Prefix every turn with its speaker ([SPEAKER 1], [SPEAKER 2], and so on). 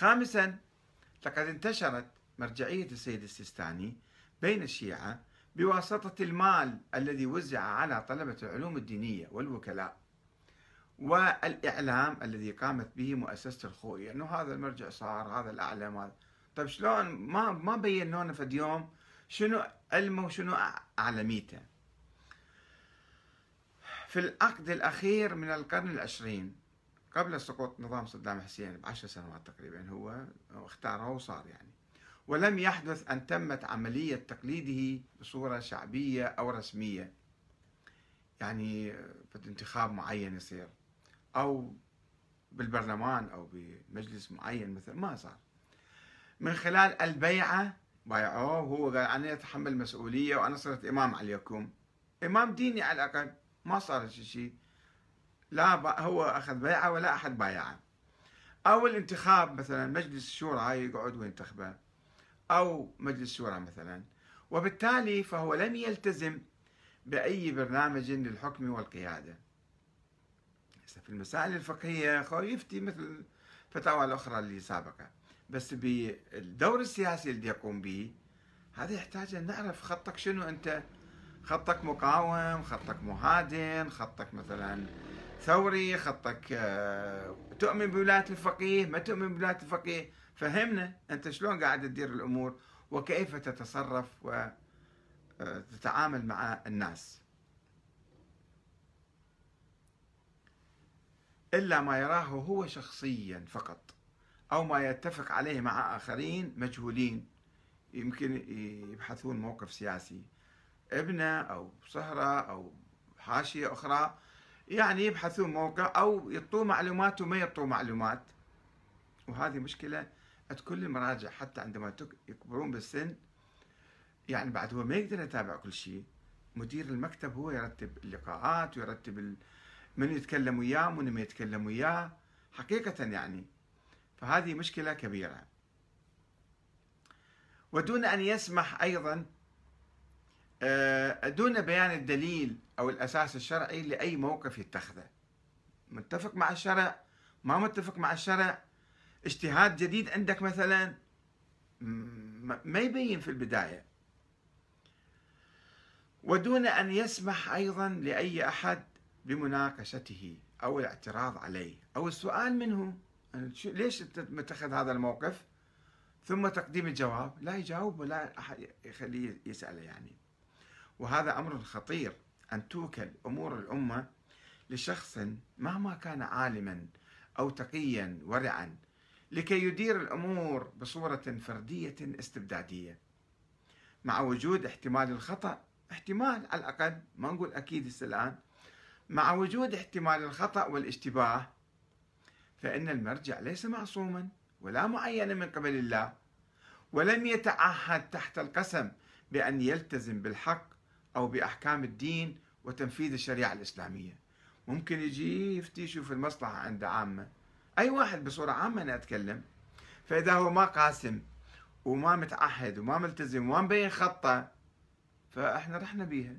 [SPEAKER 1] خامسا لقد انتشرت مرجعية السيد السيستاني بين الشيعة بواسطة المال الذي وزع على طلبة العلوم الدينية والوكلاء والإعلام الذي قامت به مؤسسة الخوئي أنه هذا المرجع صار هذا الأعلم هذا. طيب شلون؟ ما ما بينوا لنا في يوم شنو علمه وشنو أعلميته في العقد الأخير من القرن العشرين قبل سقوط نظام صدام حسين بعشر سنوات تقريبا هو اختاره وصار يعني. ولم يحدث أن تمت عملية تقليده بصورة شعبية أو رسمية. يعني في انتخاب معين يصير. أو بالبرلمان أو بمجلس معين مثل ما صار. من خلال البيعة بايعوه وهو قال أنا أتحمل مسؤولية وأنا صرت إمام عليكم. إمام ديني على الأقل ما صار شيء. لا هو أخذ بيعة ولا أحد بايعه أو الانتخاب مثلا مجلس الشورى يقعد وينتخبه. أو مجلس شورى مثلا. وبالتالي فهو لم يلتزم بأي برنامج للحكم والقيادة. في المسائل الفقهية يفتي مثل الفتاوى الأخرى اللي سابقة. بس بالدور السياسي اللي يقوم به هذا يحتاج أن نعرف خطك شنو أنت. خطك مقاوم خطك مهادن خطك مثلا ثوري خطك آه، تؤمن بولاية الفقيه ما تؤمن بولاية الفقيه. فهمنا أنت شلون قاعد تدير الأمور وكيف تتصرف وتتعامل مع الناس. إلا ما يراه هو شخصيا فقط أو ما يتفق عليه مع آخرين مجهولين. يمكن يبحثون موقف سياسي ابنة أو صهرة أو حاشية أخرى. يعني يبحثون موقع أو يعطوا معلومات وما يعطوا معلومات. وهذه مشكلة عند كل المراجع حتى عندما يكبرون بالسن يعني بعد هو ما يقدر يتابع كل شيء مدير المكتب هو يرتب اللقاءات ويرتب من يتكلم وياه ومن ما يتكلم وياه. حقيقة يعني فهذه مشكلة كبيرة. ودون أن يسمح أيضا دون بيان الدليل أو الأساس الشرعي لأي موقف يتخذه. متفق مع الشرع؟ ما متفق مع الشرع؟ اجتهاد جديد عندك مثلا؟ ما يبين في البداية. ودون أن يسمح أيضا لأي أحد بمناقشته أو الاعتراض عليه. أو السؤال منه ليش متخذ هذا الموقف؟ ثم تقديم الجواب. لا يجاوب ولا أحد يخليه يسأله يعني. وهذا أمر خطير أن توكل أمور الأمة لشخص مهما كان عالما أو تقيا ورعا لكي يدير الأمور بصورة فردية استبدادية. مع وجود احتمال الخطأ احتمال على الأقل ما نقول أكيد الآن مع وجود احتمال الخطأ والاشتباه فإن المرجع ليس معصوما ولا معينا من قبل الله ولم يتعهد تحت القسم بأن يلتزم بالحق أو بأحكام الدين وتنفيذ الشريعة الإسلامية. ممكن يجي يفتي يشوف المصلحة عند عامة. أي واحد بصورة عامة أنا أتكلم. فإذا هو ما قاسم وما متعهد وما ملتزم وما مبين خطة فإحنا رحنا بيها.